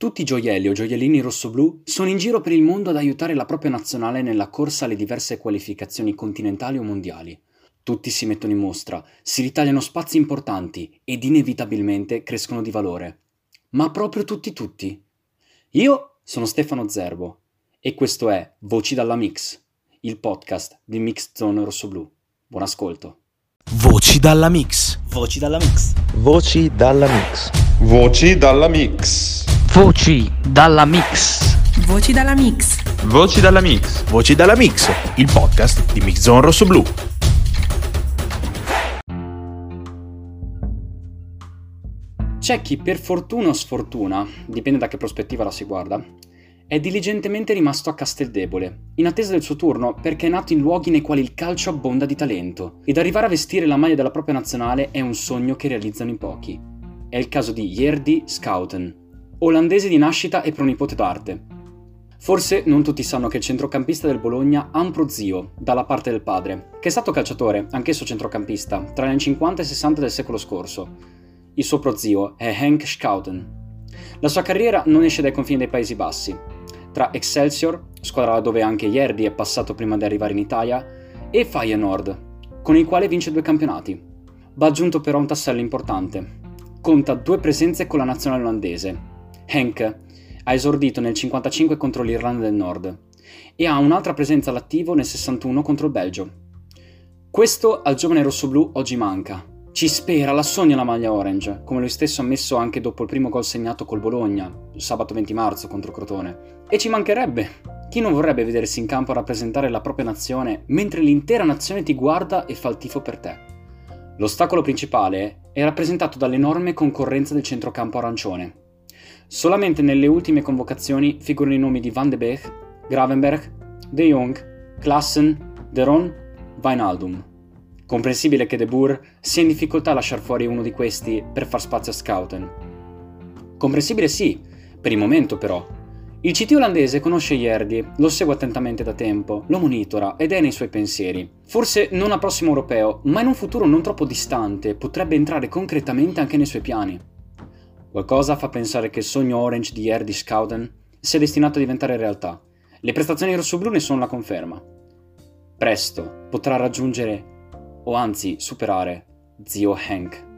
Tutti i gioielli o gioiellini rossoblù sono in giro per il mondo ad aiutare la propria nazionale nella corsa alle diverse qualificazioni continentali o mondiali. Tutti si mettono in mostra, si ritagliano spazi importanti ed inevitabilmente crescono di valore. Ma proprio tutti tutti. Io sono Stefano Zerbo e questo è Voci dalla Mix, il podcast di Mix Zone Rossoblù. Buon ascolto. Voci dalla Mix. Voci dalla Mix. Voci dalla Mix. Voci dalla Mix. Voci dalla Mix. Voci dalla Mix. Voci dalla Mix. Voci dalla Mix, il podcast di Mix Zone Rosso Blu. C'è chi per fortuna o sfortuna, dipende da che prospettiva la si guarda, è diligentemente rimasto a Casteldebole, in attesa del suo turno perché è nato in luoghi nei quali il calcio abbonda di talento, ed arrivare a vestire la maglia della propria nazionale è un sogno che realizzano in pochi. È il caso di Jerdy Schouten, olandese di nascita e pronipote d'arte. Forse non tutti sanno che il centrocampista del Bologna ha un prozio, dalla parte del padre, che è stato calciatore, anch'esso centrocampista, tra gli anni 50 e 60 del secolo scorso. Il suo prozio è Henk Schouten. La sua carriera non esce dai confini dei Paesi Bassi. Tra Excelsior, squadra dove anche Yerdi è passato prima di arrivare in Italia, e Feyenoord, con il quale vince due campionati. Va aggiunto però un tassello importante. Conta due presenze con la nazionale olandese. Henk ha esordito nel 55 contro l'Irlanda del Nord e ha un'altra presenza all'attivo nel 61 contro il Belgio. Questo al giovane rossoblù oggi manca, ci spera, la sogna la maglia orange, come lui stesso ha ammesso anche dopo il primo gol segnato col Bologna, sabato 20 marzo contro Crotone. E ci mancherebbe! Chi non vorrebbe vedersi in campo a rappresentare la propria nazione mentre l'intera nazione ti guarda e fa il tifo per te? L'ostacolo principale è rappresentato dall'enorme concorrenza del centrocampo arancione. Solamente nelle ultime convocazioni figurano i nomi di Van de Beek, Gravenberg, De Jong, Klassen, De Ron, Wijnaldum. Comprensibile che De Boer sia in difficoltà a lasciare fuori uno di questi per far spazio a Scouten. Comprensibile sì, per il momento però. Il CT olandese conosce Yerdi, lo segue attentamente da tempo, lo monitora ed è nei suoi pensieri. Forse non a prossimo europeo, ma in un futuro non troppo distante potrebbe entrare concretamente anche nei suoi piani. Qualcosa fa pensare che il sogno Orange di Erdi Scouten sia destinato a diventare realtà. Le prestazioni rossoblù ne sono la conferma. Presto potrà raggiungere, o anzi superare, zio Hank.